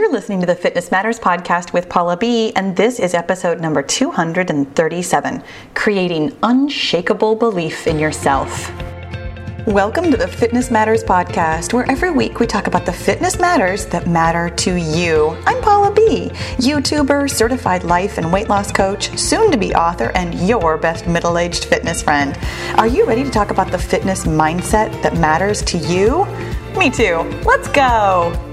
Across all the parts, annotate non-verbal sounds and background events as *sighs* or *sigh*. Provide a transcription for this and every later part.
You're listening to the Fitness Matters podcast with Pahla B, and this is episode number 237 Creating Unshakable Belief in Yourself. Welcome to the Fitness Matters podcast, where every week we talk about the fitness matters that matter to you. I'm Pahla B, YouTuber, certified life and weight loss coach, soon to be author, and your best middle aged fitness friend. Are you ready to talk about the fitness mindset that matters to you? Me too. Let's go.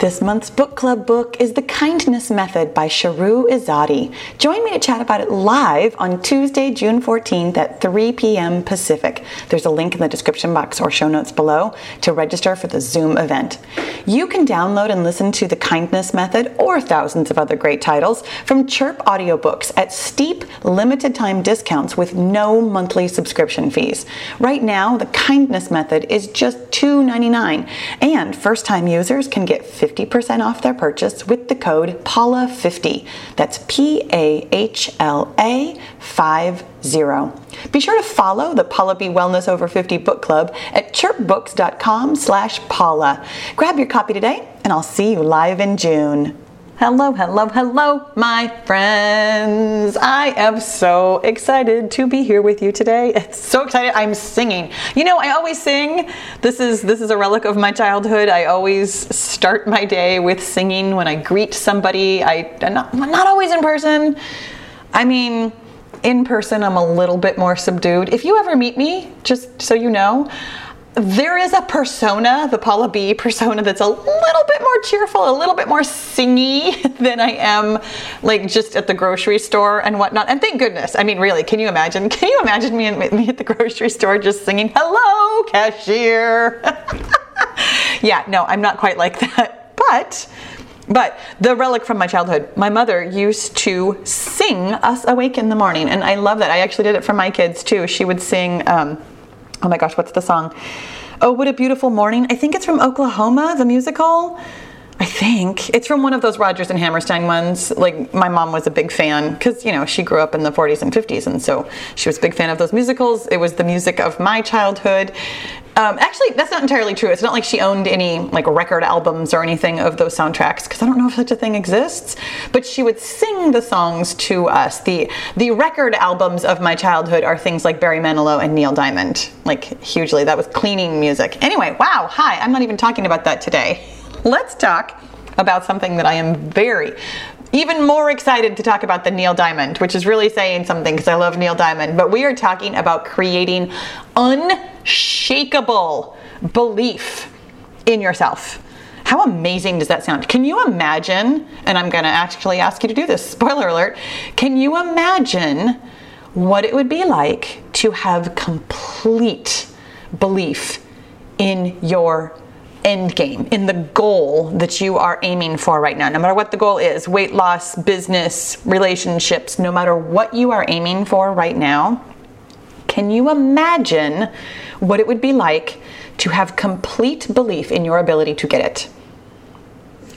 This month's book club book is The Kindness Method by Shahroo Izadi. Join me to chat about it live on Tuesday, June 14th at 3 p.m. Pacific. There's a link in the description box or show notes below to register for the Zoom event. You can download and listen to The Kindness Method or thousands of other great titles from Chirp audiobooks at steep limited time discounts with no monthly subscription fees. Right now, The Kindness Method is just $2.99 and first time users can get 50 50% off their purchase with the code PAHLA50. That's P A H L A 50. Be sure to follow the Pahla B Wellness Over 50 book club at chirpbooks.com slash Pahla. Grab your copy today and I'll see you live in June. Hello, hello, hello, my friends. I am so excited to be here with you today. *laughs* So excited. I'm singing. You know, I always sing. This is this is a relic of my childhood. I always start my day with singing when I greet somebody. I not, not always in person. I mean, in person I'm a little bit more subdued. If you ever meet me, just so you know, there is a persona, the Pahla B persona, that's a little bit more cheerful, a little bit more singy *laughs* than I am, like just at the grocery store and whatnot. And thank goodness. I mean, really, can you imagine? Can you imagine me, *laughs* me at the grocery store just singing, "Hello, cashier"? *laughs* yeah, no, I'm not quite like that, but. But the relic from my childhood, my mother used to sing us awake in the morning, and I love that. I actually did it for my kids too. She would sing. Um, oh my gosh, what's the song? Oh, what a beautiful morning. I think it's from Oklahoma, the musical. I think it's from one of those Rodgers and Hammerstein ones. Like my mom was a big fan because you know she grew up in the 40s and 50s, and so she was a big fan of those musicals. It was the music of my childhood. Um, actually, that's not entirely true. It's not like she owned any like record albums or anything of those soundtracks because I don't know if such a thing exists. But she would sing the songs to us. the The record albums of my childhood are things like Barry Manilow and Neil Diamond, like hugely. That was cleaning music. Anyway, wow. Hi, I'm not even talking about that today *laughs* let's talk about something that I am very, even more excited to talk about than Neil Diamond, which is really saying something because I love Neil Diamond. But we are talking about creating unshakable belief in yourself. How amazing does that sound? Can you imagine? And I'm going to actually ask you to do this, *laughs* spoiler alert. Can you imagine what it would be like to have complete belief in your end game, in the goal that you are aiming for right now. No matter what the goal is weight loss, business, relationships no matter what you are aiming for right now, can you imagine what it would be like to have complete belief in your ability to get it?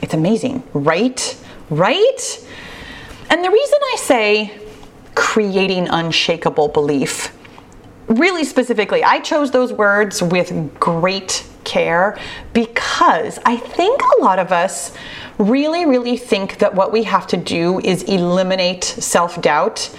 It's amazing, right? Right? And the reason I say creating unshakable belief, really specifically, I chose those words with great care because I think a lot of us really, really think that what we have to do is eliminate self doubt.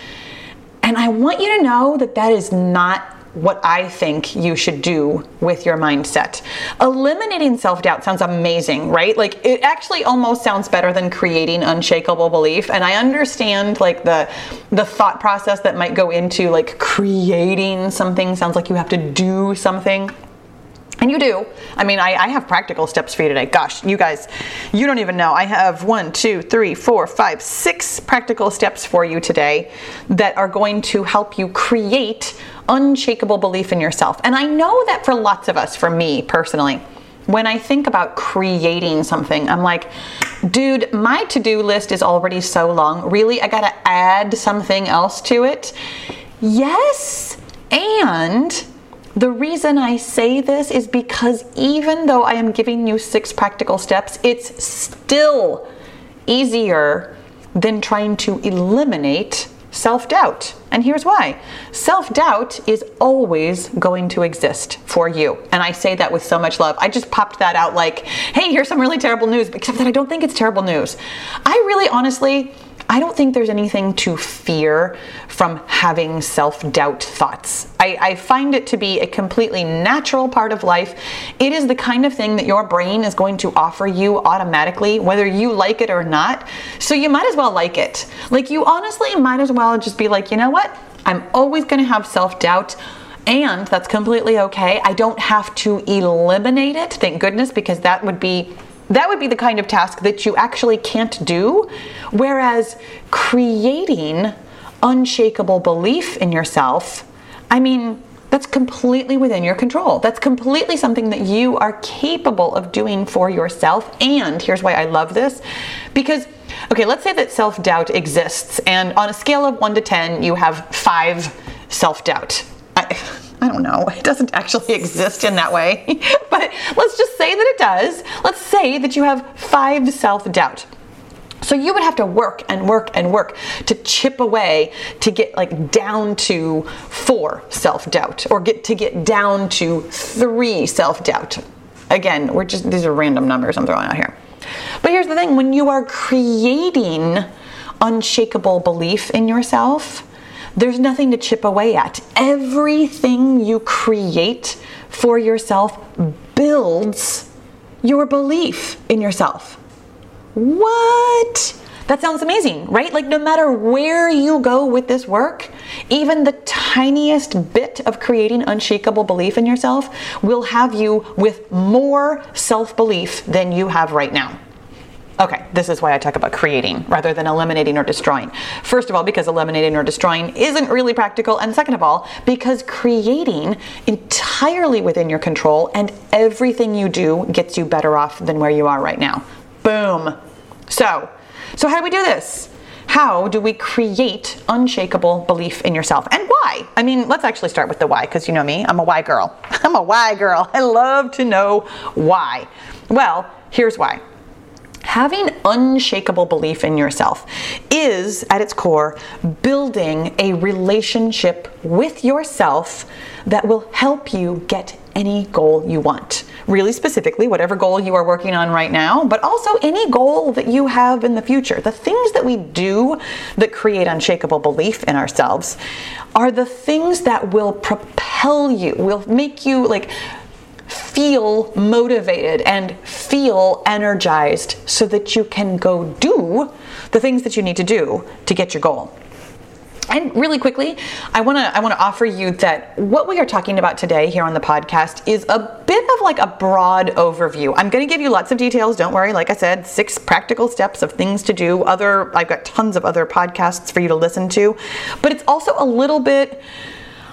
And I want you to know that that is not what I think you should do with your mindset. Eliminating self doubt sounds amazing, right? Like it actually almost sounds better than creating unshakable belief. And I understand like the the thought process that might go into like creating something sounds like you have to do something. And you do. I mean, I, I, have practical steps for you today. Gosh, you guys, you don't even know. I have one, two, three, four, five, six practical steps for you today that are going to help you create unshakable belief in yourself. And I know that for lots of us, for me personally, when I think about creating something, I'm like, dude, my to do list is already so long. Really? I gotta add something else to it? Yes. And the reason I say this is because even though I am giving you six practical steps, it's still easier than trying to eliminate self doubt. And here's why self doubt is always going to exist for you. And I say that with so much love. I just popped that out like, hey, here's some really terrible news, except that I don't think it's terrible news. I really honestly, I don't think there's anything to fear from having self doubt thoughts. I, I, find it to be a completely natural part of life. It is the kind of thing that your brain is going to offer you automatically, whether you like it or not. So you might as well like it. Like, you honestly might as well just be like, you know? I'm always going to have self doubt. And that's completely okay. I don't have to eliminate it, thank goodness, because that would be that would be the kind of task that you actually can't do. Whereas creating unshakable belief in yourself, I mean, that's completely within your control. That's completely something that you are capable of doing for yourself. And here's why I love this because, okay, let's say that self doubt exists, and on a scale of one to 10, you have five self doubt. I don't know. It doesn't actually exist in that way. *laughs* but let's just say that it does. Let's say that you have five self doubt. So you would have to work and work and work to chip away to get like down to four self doubt or get to get down to three self doubt. Again, we're just, these are random numbers I'm throwing out here. But here's the thing when you are creating unshakable belief in yourself, there's nothing to chip away at. Everything you create for yourself builds your belief in yourself. What? That sounds amazing, right? Like, no matter where you go with this work, even the tiniest bit of creating unshakable belief in yourself will have you with more self belief than you have right now. Okay, this is why I talk about creating rather than eliminating or destroying. First of all, because eliminating or destroying isn't really practical, and second of all, because creating entirely within your control and everything you do gets you better off than where you are right now. Boom. So, so how do we do this? How do we create unshakable belief in yourself? And why? I mean, let's actually start with the why, because you know me, I'm a why girl. *laughs* I'm a why girl. I love to know why. Well, here's why having unshakable belief in yourself is at its core building a relationship with yourself that will help you get any goal you want. Really specifically, whatever goal you are working on right now, but also any goal that you have in the future. The things that we do that create unshakable belief in ourselves are the things that will propel you, will make you like feel motivated and feel energized so that you can go do the things that you need to do to get your goal. And really quickly, I want to I want to offer you that what we are talking about today here on the podcast is a bit of like a broad overview. I'm going to give you lots of details, don't worry. Like I said, six practical steps of things to do. Other I've got tons of other podcasts for you to listen to, but it's also a little bit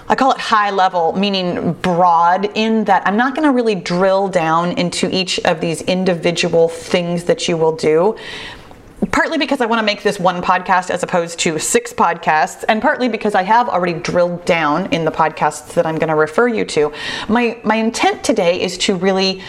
I call it high level, meaning broad, in that I'm not going to really drill down into each of these individual things that you will do. Partly because I want to make this one podcast as opposed to six podcasts, and partly because I have already drilled down in the podcasts that I'm going to refer you to. My, my intent today is to really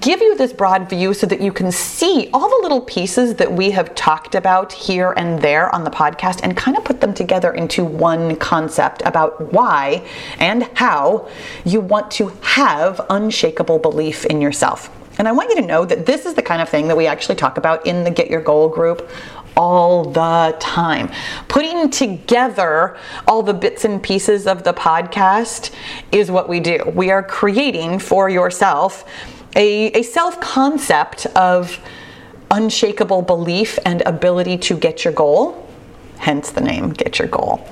give you this broad view so that you can see all the little pieces that we have talked about here and there on the podcast and kind of put them together into one concept about why and how you want to have unshakable belief in yourself. And I want you to know that this is the kind of thing that we actually talk about in the Get Your Goal group all the time. Putting together all the bits and pieces of the podcast is what we do. We are creating for yourself a, a self concept of unshakable belief and ability to get your goal, hence the name Get Your Goal.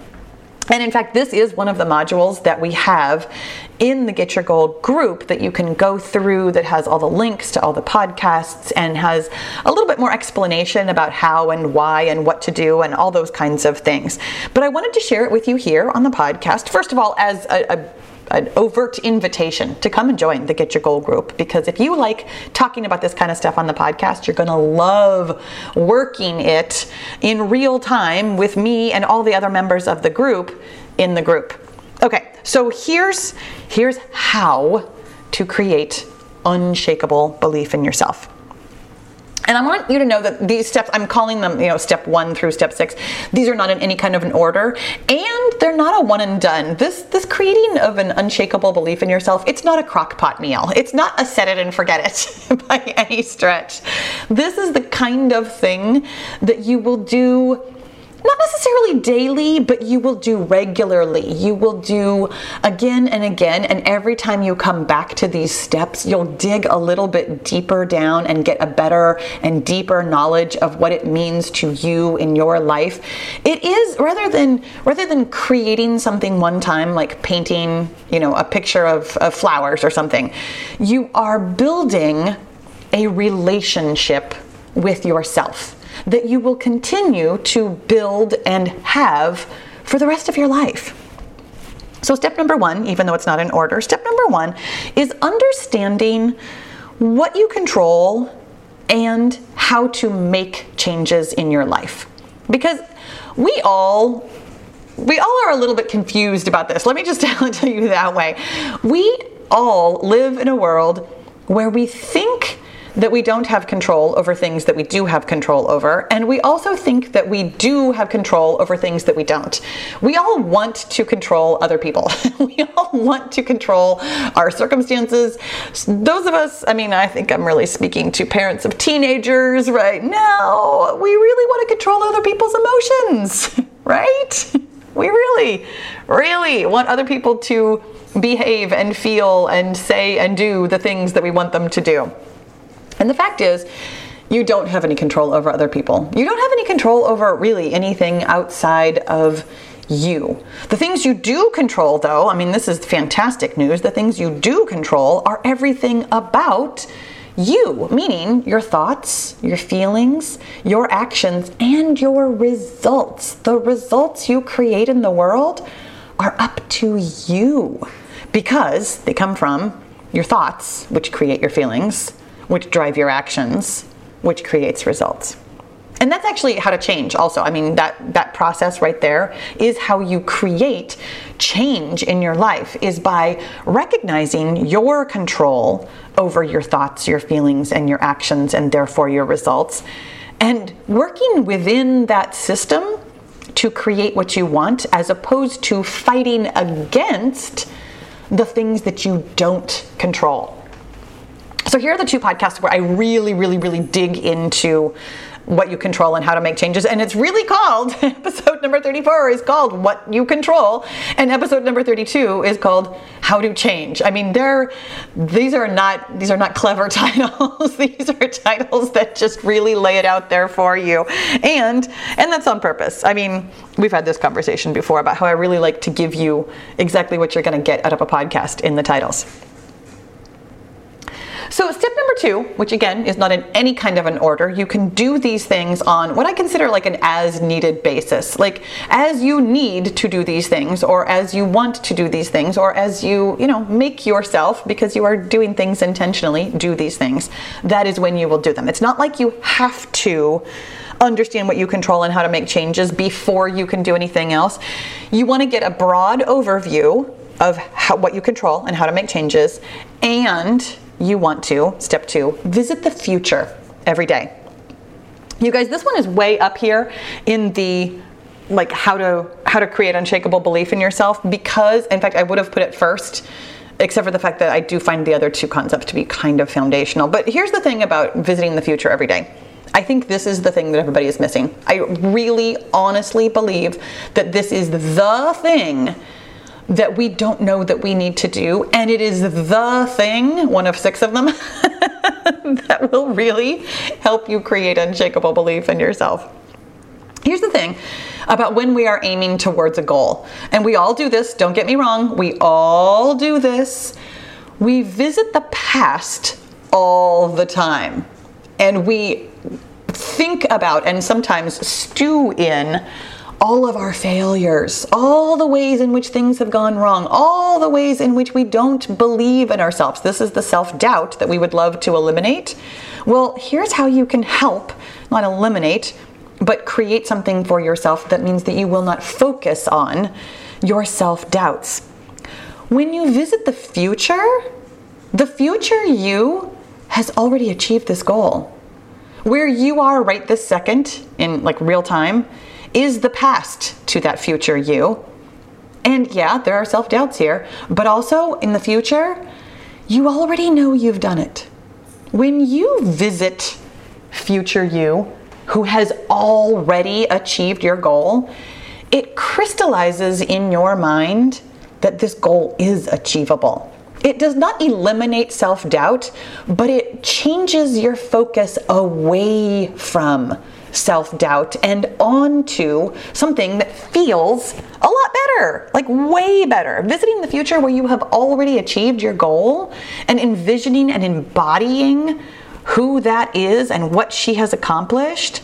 And in fact, this is one of the modules that we have in the Get Your Goal group that you can go through that has all the links to all the podcasts and has a little bit more explanation about how and why and what to do and all those kinds of things. But I wanted to share it with you here on the podcast, first of all, as a, a an overt invitation to come and join the Get Your Goal group because if you like talking about this kind of stuff on the podcast, you're going to love working it in real time with me and all the other members of the group in the group. Okay, so here's here's how to create unshakable belief in yourself. And I want you to know that these steps, I'm calling them, you know, step one through step six. These are not in any kind of an order, and they're not a one and done. This this creating of an unshakable belief in yourself, it's not a crock pot meal. It's not a set it and forget it *laughs* by any stretch. This is the kind of thing that you will do not necessarily daily, but you will do regularly. You will do again and again. And every time you come back to these steps, you'll dig a little bit deeper down and get a better and deeper knowledge of what it means to you in your life. It is rather than rather than creating something one time, like painting, you know, a picture of, of flowers or something, you are building a relationship with yourself that you will continue to build and have for the rest of your life. So, step number one, even though it's not in order, step number one is understanding what you control and how to make changes in your life. Because we all we all are a little bit confused about this. Let me just *laughs* tell you that way. We all live in a world where we think that we don't have control over things that we do have control over, and we also think that we do have control over things that we don't. We all want to control other people. *laughs* we all want to control our circumstances. Those of us, I mean, I think I'm really speaking to parents of teenagers right now. We really want to control other people's emotions, *laughs* right? We really, really want other people to behave and feel and say and do the things that we want them to do. And the fact is, you don't have any control over other people. You don't have any control over really anything outside of you. The things you do control, though, I mean, this is fantastic news. The things you do control are everything about you, meaning your thoughts, your feelings, your actions, and your results. The results you create in the world are up to you because they come from your thoughts, which create your feelings, which drive your actions, which creates results. And that's actually how to change also. I mean that that process right there is how you create change in your life is by recognizing your control over your thoughts, your feelings and your actions and therefore your results and working within that system to create what you want as opposed to fighting against the things that you don't control. So here are the two podcasts where I really, really, really dig into what you control and how to make changes. And it's really called, *laughs* episode number 34 is called What You Control. And episode number 32 is called How to Change. I mean, they're, these are not, these are not clever *laughs* titles. these are titles that just really lay it out there for you. And, and that's on purpose. I mean, we've had this conversation before about how I really like to give you exactly what you're going to get out of a podcast in the titles. So, step number two, which again is not in any kind of an order, you can do these things on what I consider like an as needed basis. Like, as you need to do these things, or as you want to do these things, or as you, you know, make yourself, because you are doing things intentionally, do these things, that is when you will do them. It's not like you have to understand what you control and how to make changes before you can do anything else. You want to get a broad overview of how, what you control and how to make changes and you want to, step two, visit the future every day. You guys, this one is way up here in the like how to how to create unshakable belief in yourself because in fact I would have put it first except for the fact that I do find the other two concepts to be kind of foundational. But here's the thing about visiting the future every day. I think this is the thing that everybody is missing. I really honestly believe that this is the thing that we don't know that we need to do. And it is the thing, one of six of them, *laughs* that will really help you create unshakable belief in yourself. Here's the thing about when we are aiming towards a goal, and we all do this, don't get me wrong, we all do this. We visit the past all the time, and we think about and sometimes stew in all of our failures, all the ways in which things have gone wrong, all the ways in which we don't believe in ourselves. This is the self doubt that we would love to eliminate. Well, here's how you can help, not eliminate, but create something for yourself that means that you will not focus on your self doubts. When you visit the future, the future you has already achieved this goal. Where you are right this second in like real time is the past to that future you. And yeah, there are self doubts here, but also in the future, you already know you've done it. When you visit future you who has already achieved your goal, it crystallizes in your mind that this goal is achievable. It does not eliminate self doubt, but it changes your focus away from self doubt and onto something that feels a lot better, like way better. Visiting the future where you have already achieved your goal and envisioning and embodying who that is and what she has accomplished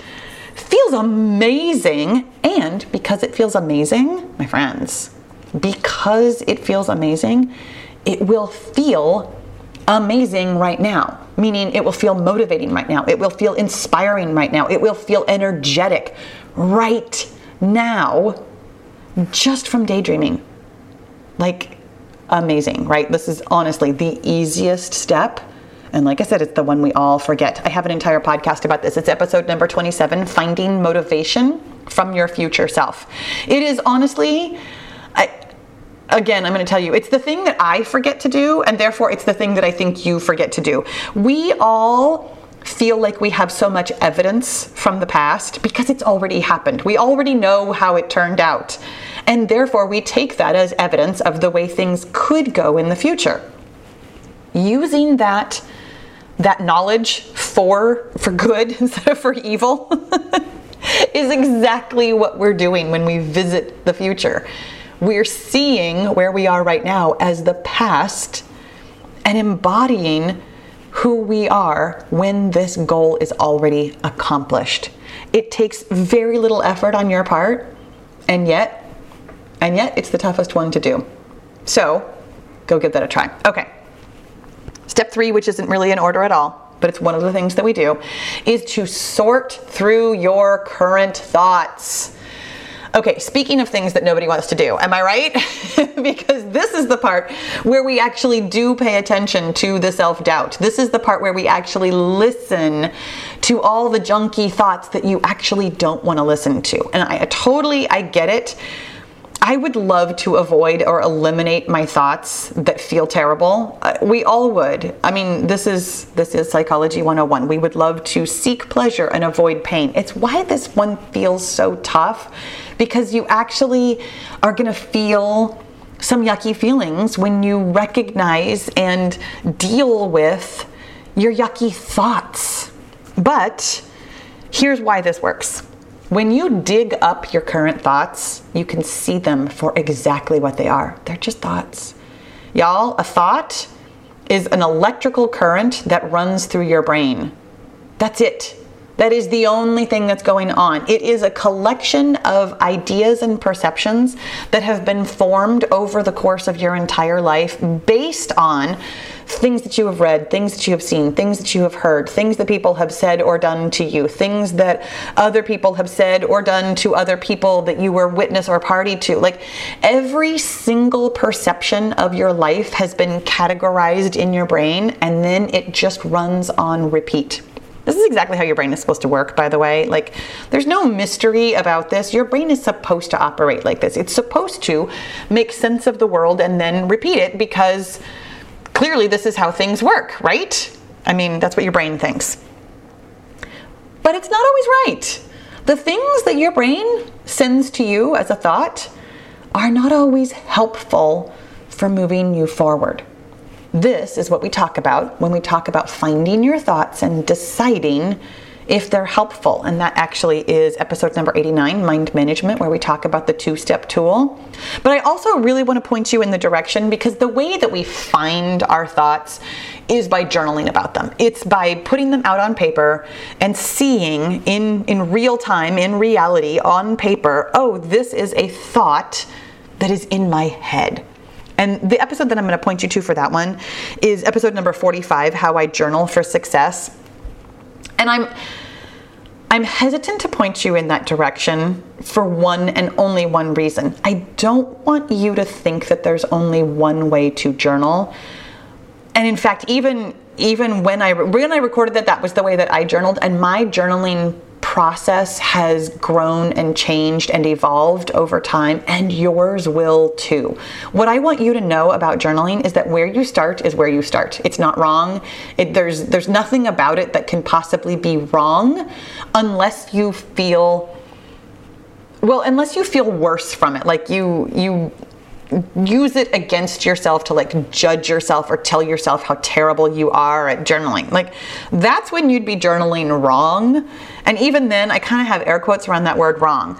feels amazing. And because it feels amazing, my friends, because it feels amazing, it will feel amazing right now, meaning it will feel motivating right now. It will feel inspiring right now. It will feel energetic right now just from daydreaming. Like amazing, right? This is honestly the easiest step. And like I said, it's the one we all forget. I have an entire podcast about this. It's episode number 27 Finding Motivation from Your Future Self. It is honestly, I, again, I'm going to tell you, it's the thing that I forget to do, and therefore it's the thing that I think you forget to do. We all feel like we have so much evidence from the past because it's already happened. We already know how it turned out. And therefore, we take that as evidence of the way things could go in the future. Using that that knowledge for for good *laughs* instead of for evil *laughs* is exactly what we're doing when we visit the future we're seeing where we are right now as the past and embodying who we are when this goal is already accomplished. It takes very little effort on your part, and yet, and yet it's the toughest one to do. So, go give that a try. Okay. Step three, which isn't really in order at all, but it's one of the things that we do, is to sort through your current thoughts. Okay, speaking of things that nobody wants to do, am I right? *laughs* because this is the part where we actually do pay attention to the self doubt. This is the part where we actually listen to all the junky thoughts that you actually don't want to listen to. And I totally, I get it. I would love to avoid or eliminate my thoughts that feel terrible. Uh, we all would. I mean, this is this is psychology 101. We would love to seek pleasure and avoid pain. It's why this one feels so tough because you actually are going to feel some yucky feelings when you recognize and deal with your yucky thoughts. But here's why this works. When you dig up your current thoughts, you can see them for exactly what they are. They're just thoughts. Y'all, a thought is an electrical current that runs through your brain. That's it. That is the only thing that's going on. It is a collection of ideas and perceptions that have been formed over the course of your entire life based on things that you have read, things that you have seen, things that you have heard, things that people have said or done to you, things that other people have said or done to other people that you were witness or party to. Like every single perception of your life has been categorized in your brain and then it just runs on repeat. This is exactly how your brain is supposed to work, by the way. Like, there's no mystery about this. Your brain is supposed to operate like this. It's supposed to make sense of the world and then repeat it because clearly this is how things work, right? I mean, that's what your brain thinks. But it's not always right. The things that your brain sends to you as a thought are not always helpful for moving you forward. This is what we talk about when we talk about finding your thoughts and deciding if they're helpful. And that actually is episode number 89, Mind Management, where we talk about the two step tool. But I also really want to point you in the direction because the way that we find our thoughts is by journaling about them. It's by putting them out on paper and seeing in, in real time, in reality, on paper, oh, this is a thought that is in my head. And the episode that I'm going to point you to for that one is episode number 45, How I Journal for Success. And I'm I'm hesitant to point you in that direction for one and only one reason. I don't want you to think that there's only one way to journal. And in fact, even even when I when I recorded that, that was the way that I journaled, and my journaling process has grown and changed and evolved over time, and yours will too. What I want you to know about journaling is that where you start is where you start. It's not wrong. It, there's there's nothing about it that can possibly be wrong, unless you feel well, unless you feel worse from it, like you you use it against yourself to like judge yourself or tell yourself how terrible you are at journaling. Like that's when you'd be journaling wrong. And even then, I kind of have air quotes around that word wrong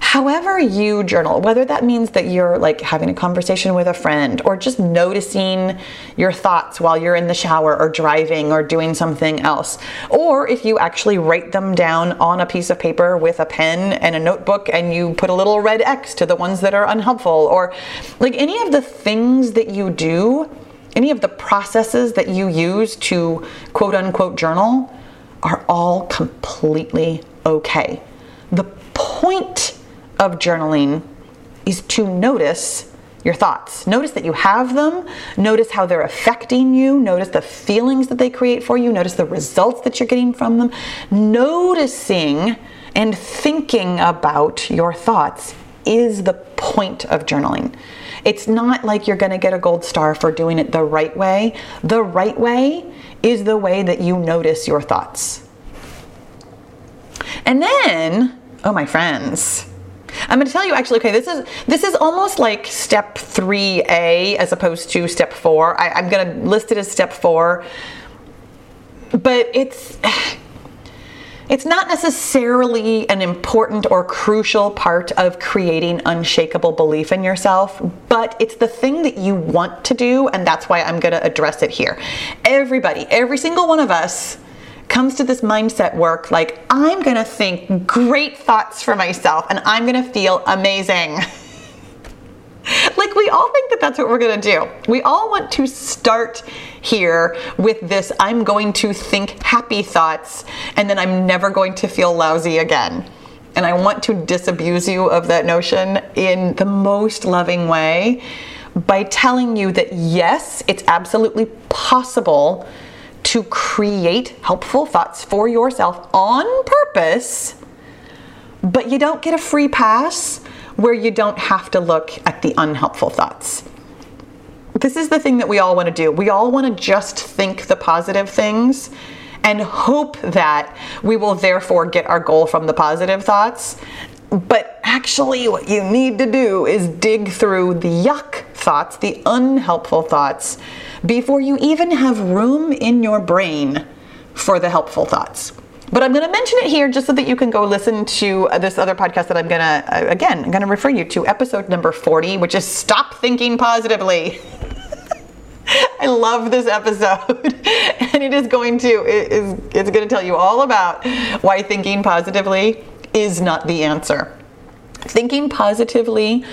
however you journal, whether that means that you're like having a conversation with a friend or just noticing your thoughts while you're in the shower or driving or doing something else, or if you actually write them down on a piece of paper with a pen and a notebook and you put a little red X to the ones that are unhelpful, or like any of the things that you do, any of the processes that you use to quote unquote journal are all completely okay. The point of journaling is to notice your thoughts. Notice that you have them. Notice how they're affecting you. Notice the feelings that they create for you. Notice the results that you're getting from them. Noticing and thinking about your thoughts is the point of journaling. It's not like you're going to get a gold star for doing it the right way. The right way is the way that you notice your thoughts. And then, oh, my friends, I'm going to tell you actually. Okay, this is this is almost like step three A as opposed to step four. I, I'm going to list it as step four, but it's it's not necessarily an important or crucial part of creating unshakable belief in yourself, but it's the thing that you want to do, and that's why I'm going to address it here. Everybody, every single one of us comes to this mindset work like, I'm gonna think great thoughts for myself and I'm gonna feel amazing. *laughs* like, we all think that that's what we're gonna do. We all want to start here with this I'm going to think happy thoughts and then I'm never going to feel lousy again. And I want to disabuse you of that notion in the most loving way by telling you that yes, it's absolutely possible to create helpful thoughts for yourself on purpose, but you don't get a free pass where you don't have to look at the unhelpful thoughts. This is the thing that we all want to do. We all want to just think the positive things and hope that we will therefore get our goal from the positive thoughts. But actually, what you need to do is dig through the yuck thoughts, the unhelpful thoughts, before you even have room in your brain for the helpful thoughts. But I'm going to mention it here just so that you can go listen to this other podcast that I'm going to, uh, again, I'm going to refer you to episode number 40, which is Stop Thinking Positively. *laughs* I love this episode, *laughs* and it is going to it is it's going to tell you all about why thinking positively is not the answer. Thinking positively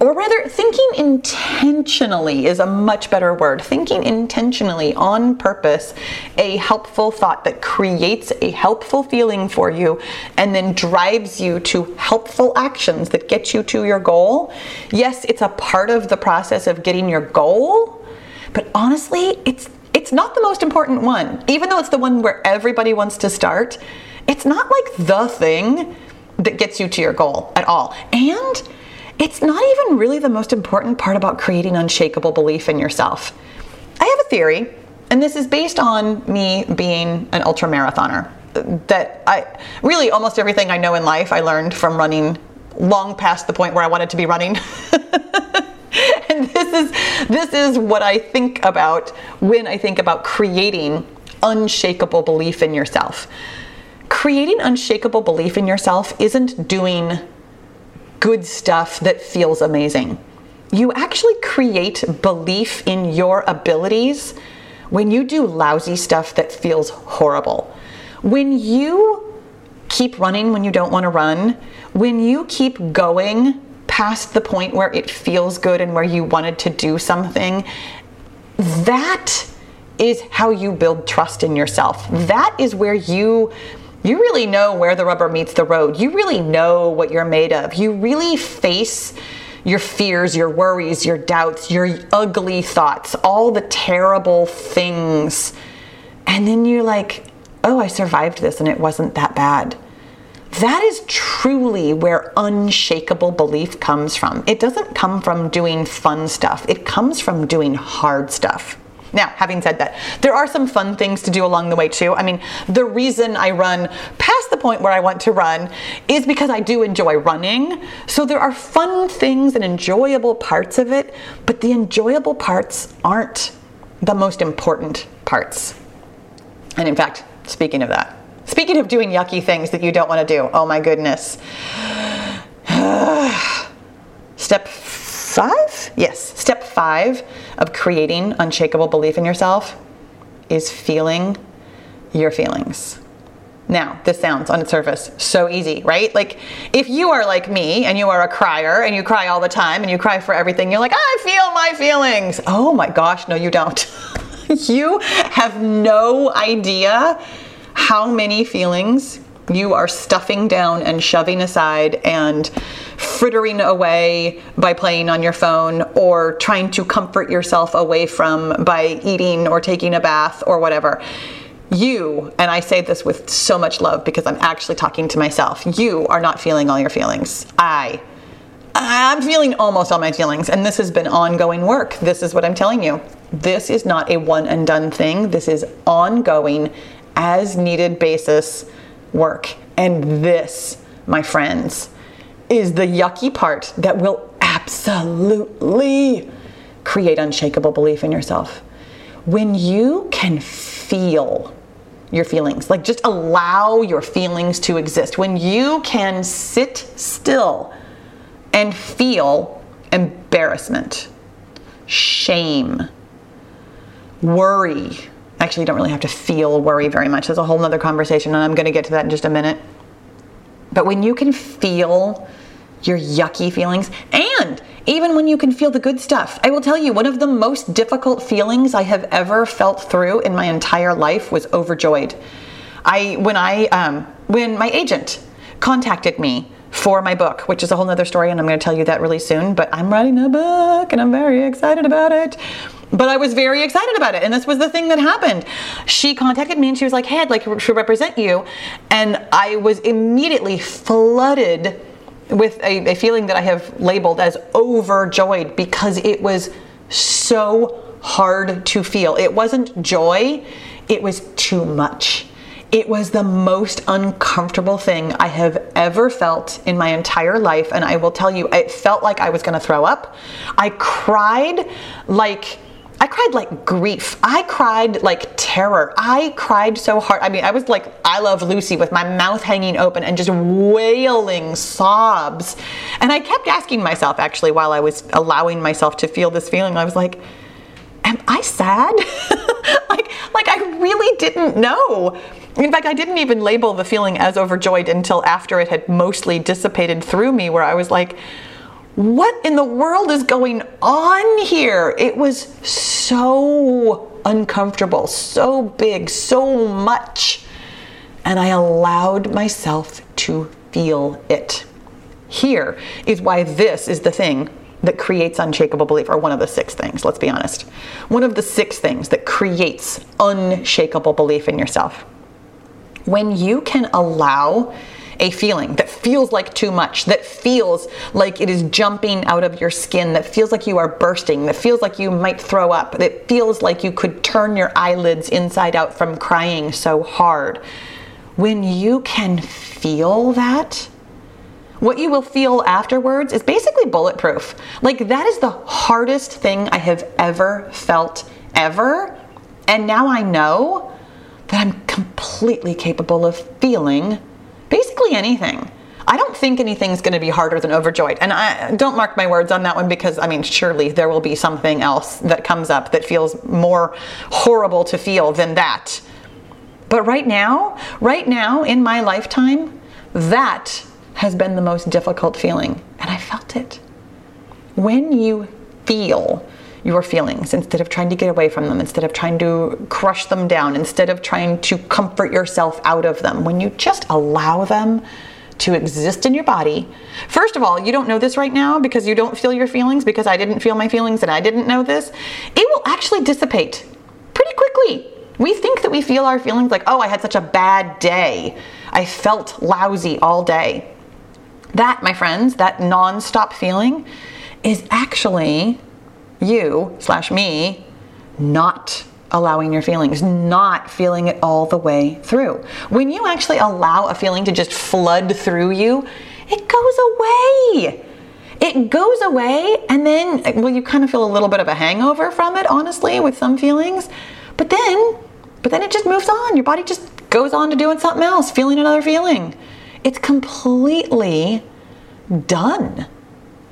or rather, thinking intentionally is a much better word. Thinking intentionally, on purpose, a helpful thought that creates a helpful feeling for you and then drives you to helpful actions that get you to your goal. Yes, it's a part of the process of getting your goal, but honestly, it's it's not the most important one. Even though it's the one where everybody wants to start, it's not like the thing that gets you to your goal at all. And it's not even really the most important part about creating unshakable belief in yourself. I have a theory, and this is based on me being an ultra marathoner. That I really almost everything I know in life I learned from running long past the point where I wanted to be running. *laughs* and this is this is what I think about when I think about creating unshakable belief in yourself. Creating unshakable belief in yourself isn't doing good stuff that feels amazing. You actually create belief in your abilities when you do lousy stuff that feels horrible. When you keep running when you don't want to run, when you keep going past the point where it feels good and where you wanted to do something, that is how you build trust in yourself. That is where you you really know where the rubber meets the road. You really know what you're made of. You really face your fears, your worries, your doubts, your ugly thoughts, all the terrible things And then you're like, oh, I survived this and it wasn't that bad. That is truly where unshakable belief comes from. It doesn't come from doing fun stuff, it comes from doing hard stuff. Now, having said that, there are some fun things to do along the way too. I mean, the reason I run past the point where I want to run is because I do enjoy running. So there are fun things and enjoyable parts of it, but the enjoyable parts aren't the most important parts. And in fact, speaking of that, speaking of doing yucky things that you don't want to do, oh my goodness. *sighs* Step five? Yes, step five of creating unshakable belief in yourself is feeling your feelings. Now, this sounds on its surface so easy, right? Like, if you are like me and you are a crier and you cry all the time and you cry for everything, you're like, I feel my feelings. Oh my gosh, no, you don't. *laughs* you have no idea how many feelings you are stuffing down and shoving aside and frittering away by playing on your phone or trying to comfort yourself away from by eating or taking a bath or whatever. You, and I say this with so much love because I'm actually talking to myself, you are not feeling all your feelings. I. I'm feeling almost all my feelings, and this has been ongoing work. This is what I'm telling you. This is not a one and done thing. This is ongoing, as needed basis work. And this, my friends, is the yucky part that will absolutely create unshakable belief in yourself. When you can feel your feelings, like just allow your feelings to exist, when you can sit still and feel embarrassment, shame, worry. Actually, you don't really have to feel worry very much. There's a whole other conversation, and I'm going to get to that in just a minute. But when you can feel your yucky feelings, and even when you can feel the good stuff. I will tell you, one of the most difficult feelings I have ever felt through in my entire life was overjoyed. I when I um, when my agent contacted me for my book, which is a whole other story, and I'm going to tell you that really soon. But I'm writing a book, and I'm very excited about it. But I was very excited about it, and this was the thing that happened. She contacted me, and she was like, "Hey, I'd like to represent you," and I was immediately flooded with a, a feeling that I have labeled as overjoyed because it was so hard to feel. It wasn't joy, it was too much. It was the most uncomfortable thing I have ever felt in my entire life. And I will tell you, it felt like I was going to throw up. I cried like I cried like grief. I cried like terror. I cried so hard. I mean, I was like, I love Lucy with my mouth hanging open and just wailing sobs. And I kept asking myself, actually, while I was allowing myself to feel this feeling, I was like, am I sad? *laughs* like, like I really didn't know. In fact, I didn't even label the feeling as overjoyed until after it had mostly dissipated through me, where I was like, what in the world is going on here? It was so uncomfortable, so big, so much. And I allowed myself to feel it. Here is why this is the thing that creates unshakable belief, or one of the six things, let's be honest. One of the six things that creates unshakable belief in yourself. When you can allow a feeling that feels like too much, that feels like it is jumping out of your skin, that feels like you are bursting, that feels like you might throw up, that feels like you could turn your eyelids inside out from crying so hard. When you can feel that, what you will feel afterwards is basically bulletproof. Like, that is the hardest thing I have ever felt, ever. And now I know that I'm completely capable of feeling basically anything. I don't think anything's going to be harder than overjoyed. And I don't mark my words on that one because I mean, surely there will be something else that comes up that feels more horrible to feel than that. But right now, right now in my lifetime, that has been the most difficult feeling. And I felt it. When you feel your feelings instead of trying to get away from them, instead of trying to crush them down, instead of trying to comfort yourself out of them. When you just allow them to exist in your body. First of all, you don't know this right now because you don't feel your feelings, because I didn't feel my feelings and I didn't know this. It will actually dissipate pretty quickly. We think that we feel our feelings like, oh, I had such a bad day. I felt lousy all day. That, my friends, that non-stop feeling is actually you slash me not allowing your feelings, not feeling it all the way through. When you actually allow a feeling to just flood through you, it goes away. It goes away, and then, well, you kind of feel a little bit of a hangover from it, honestly, with some feelings. But then, but then it just moves on. Your body just goes on to doing something else, feeling another feeling. It's completely done.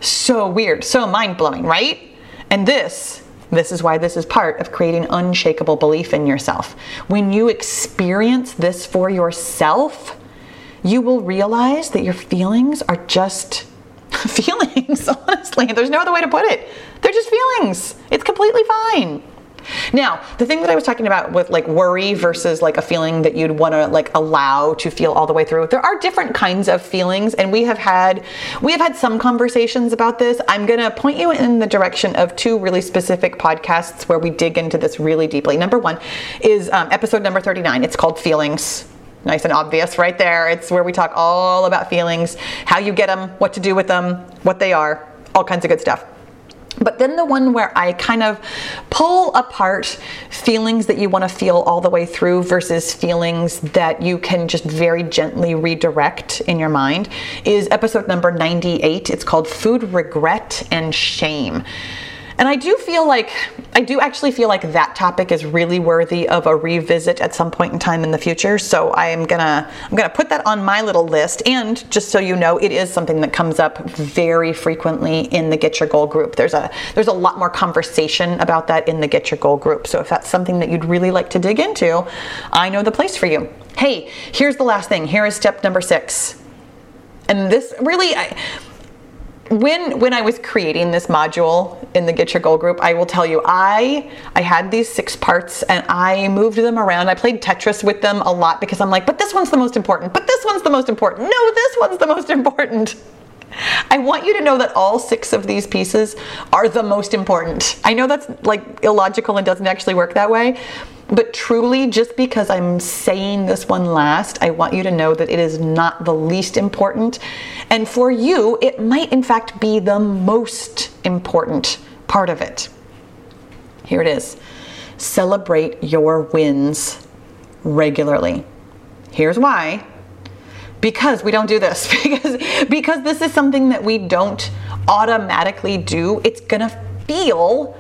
So weird, so mind blowing, right? And this, this is why this is part of creating unshakable belief in yourself. When you experience this for yourself, you will realize that your feelings are just *laughs* feelings, *laughs* honestly. There's no other way to put it. They're just feelings. It's completely fine. Now, the thing that I was talking about with like worry versus like a feeling that you'd want to like allow to feel all the way through. There are different kinds of feelings and we have had we have had some conversations about this. I'm to point you in the direction of two really specific podcasts where we dig into this really deeply. Number 1 is um, episode number 39. It's called Feelings nice and obvious right there. It's where we talk all about feelings, how you get them, what to do with them, what they are, all kinds of good stuff. But then the one where I kind of pull apart feelings that you want to feel all the way through versus feelings that you can just very gently redirect in your mind is episode number 98. It's called Food Regret and Shame. And I do feel like, I do actually feel like that topic is really worthy of a revisit at some point in time in the future. So I am gonna, I'm gonna put that on my little list. And just so you know, it is something that comes up very frequently in the Get Your Goal group. There's a, there's a lot more conversation about that in the Get Your Goal group. So if that's something that you'd really like to dig into, I know the place for you. Hey, here's the last thing. Here is step number six. And this really, I, when when I was creating this module in the Get Your Goal group, I will tell you, I I had these six parts and I moved them around. I played Tetris with them a lot because I'm like, but this one's the most important. But this one's the most important. No, this one's the most important. *laughs* I want you to know that all six of these pieces are the most important. I know that's like illogical and doesn't actually work that way, but truly, just because I'm saying this one last, I want you to know that it is not the least important. And for you, it might in fact be the most important part of it. Here it is celebrate your wins regularly. Here's why. Because we don't do this. *laughs* because, because this is something that we don't automatically do. It's gonna feel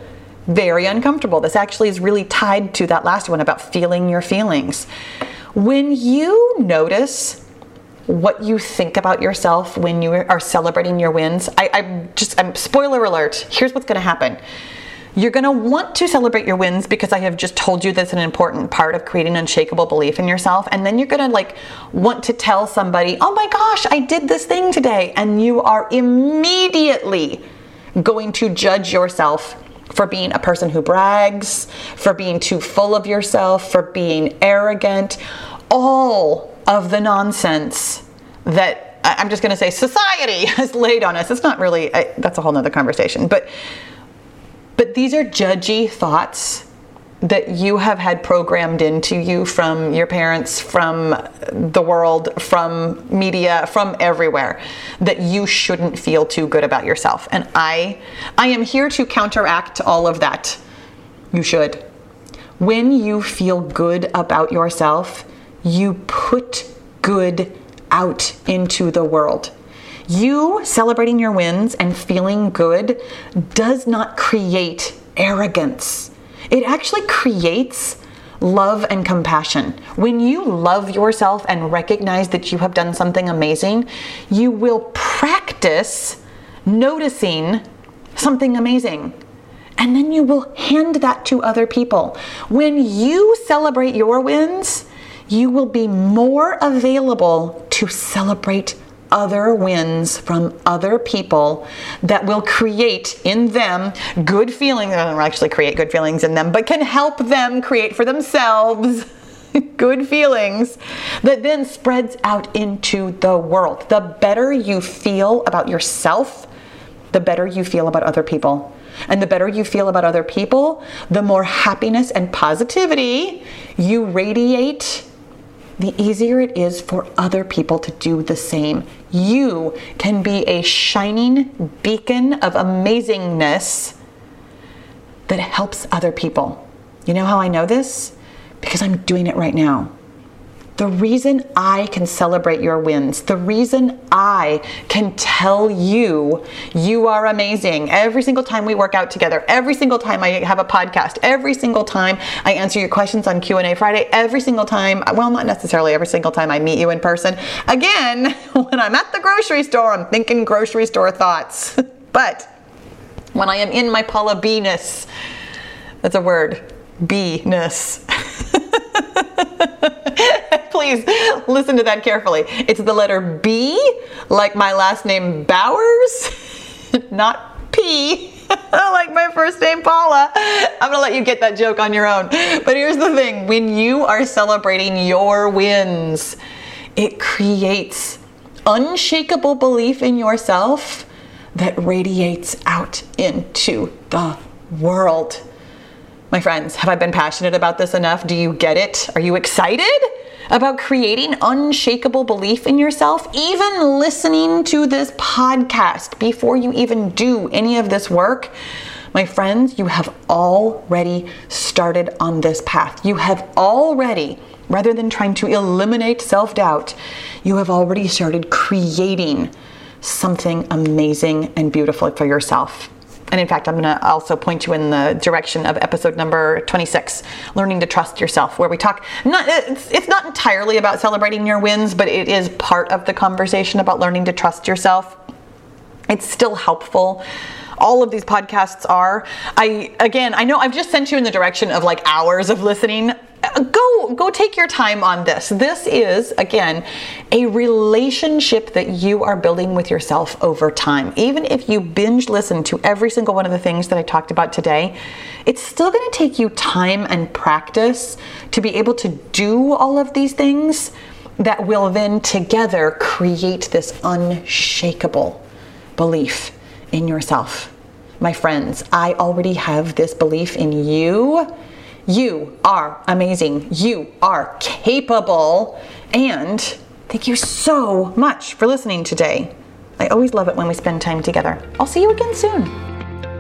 very uncomfortable. This actually is really tied to that last one about feeling your feelings. When you notice what you think about yourself when you are celebrating your wins, I, I just, I'm spoiler alert. Here's what's going to happen. You're going to want to celebrate your wins because I have just told you that's an important part of creating unshakable belief in yourself. And then you're going to like want to tell somebody, oh my gosh, I did this thing today. And you are immediately going to judge yourself for being a person who brags, for being too full of yourself, for being arrogant, all of the nonsense that I'm just going to say society *laughs* has laid on us. It's not really, I, that's a whole nother conversation, but, but these are judgy thoughts that you have had programmed into you from your parents, from the world, from media, from everywhere that you shouldn't feel too good about yourself. And I I am here to counteract all of that. You should. When you feel good about yourself, you put good out into the world. You celebrating your wins and feeling good does not create arrogance it actually creates love and compassion. When you love yourself and recognize that you have done something amazing, you will practice noticing something amazing. And then you will hand that to other people. When you celebrate your wins, you will be more available to celebrate other wins from other people that will create in them good feelings. I don't actually create good feelings in them, but can help them create for themselves *laughs* good feelings that then spreads out into the world. The better you feel about yourself, the better you feel about other people. and the better you feel about other people, the more happiness and positivity you radiate, the easier it is for other people to do the same. You can be a shining beacon of amazingness that helps other people. You know how I know this? Because I'm doing it right now. The reason I can celebrate your wins, the reason I can tell you you are amazing every single time we work out together, every single time I have a podcast, every single time I answer your questions on Q&A Friday, every single time, well not necessarily every single time I meet you in person. Again, *laughs* when I'm at the grocery store, I'm thinking grocery store thoughts. *laughs* but when I am in my Pahla B-ness, that's a word, B-ness. *laughs* Please listen to that carefully. It's the letter B, like my last name Bowers, *laughs* not P. *laughs* like my first name Pahla. I'm gonna let you get that joke on your own. But here's the thing when you are celebrating your wins, it creates unshakable belief in yourself that radiates out into the world. My friends, have I been passionate about this enough? Do you get it? Are you excited about creating unshakable belief in yourself? Even listening to this podcast before you even do any of this work, my friends, you have already started on this path. You have already, rather than trying to eliminate self doubt, you have already started creating something amazing and beautiful for yourself. And in fact, I'm going to also point you in the direction of episode number 26, Learning to Trust Yourself, where we talk, not, it's, it's not entirely about celebrating your wins, but it is part of the conversation about learning to trust yourself. It's still helpful all of these podcasts are. I again, I know I've just sent you in the direction of like hours of listening. Go go take your time on this. This is again a relationship that you are building with yourself over time. Even if you binge listen to every single one of the things that I talked about today, it's still going to take you time and practice to be able to do all of these things that will then together create this unshakable belief in yourself. My friends, I already have this belief in you. You are amazing. You are capable. And thank you so much for listening today. I always love it when we spend time together. I'll see you again soon.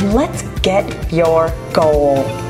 and let's get your goal.